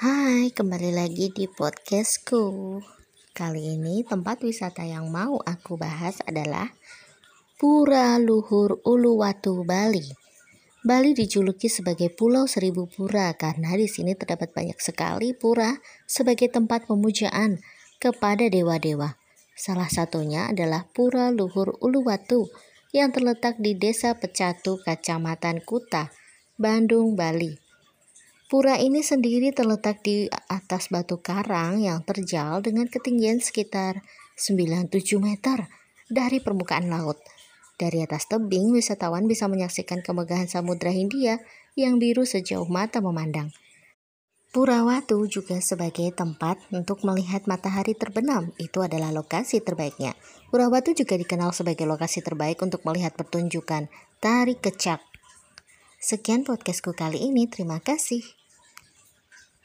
Hai, kembali lagi di podcastku. Kali ini tempat wisata yang mau aku bahas adalah Pura Luhur Uluwatu, Bali. Bali dijuluki sebagai Pulau Seribu Pura karena di sini terdapat banyak sekali pura sebagai tempat pemujaan kepada dewa-dewa. Salah satunya adalah Pura Luhur Uluwatu yang terletak di Desa Pecatu, Kecamatan Kuta, Bandung, Bali. Pura ini sendiri terletak di atas batu karang yang terjal dengan ketinggian sekitar 97 meter dari permukaan laut. Dari atas tebing, wisatawan bisa menyaksikan kemegahan Samudra Hindia yang biru sejauh mata memandang. Pura Watu juga sebagai tempat untuk melihat matahari terbenam. Itu adalah lokasi terbaiknya. Pura Watu juga dikenal sebagai lokasi terbaik untuk melihat pertunjukan tari kecak. Sekian podcastku kali ini. Terima kasih.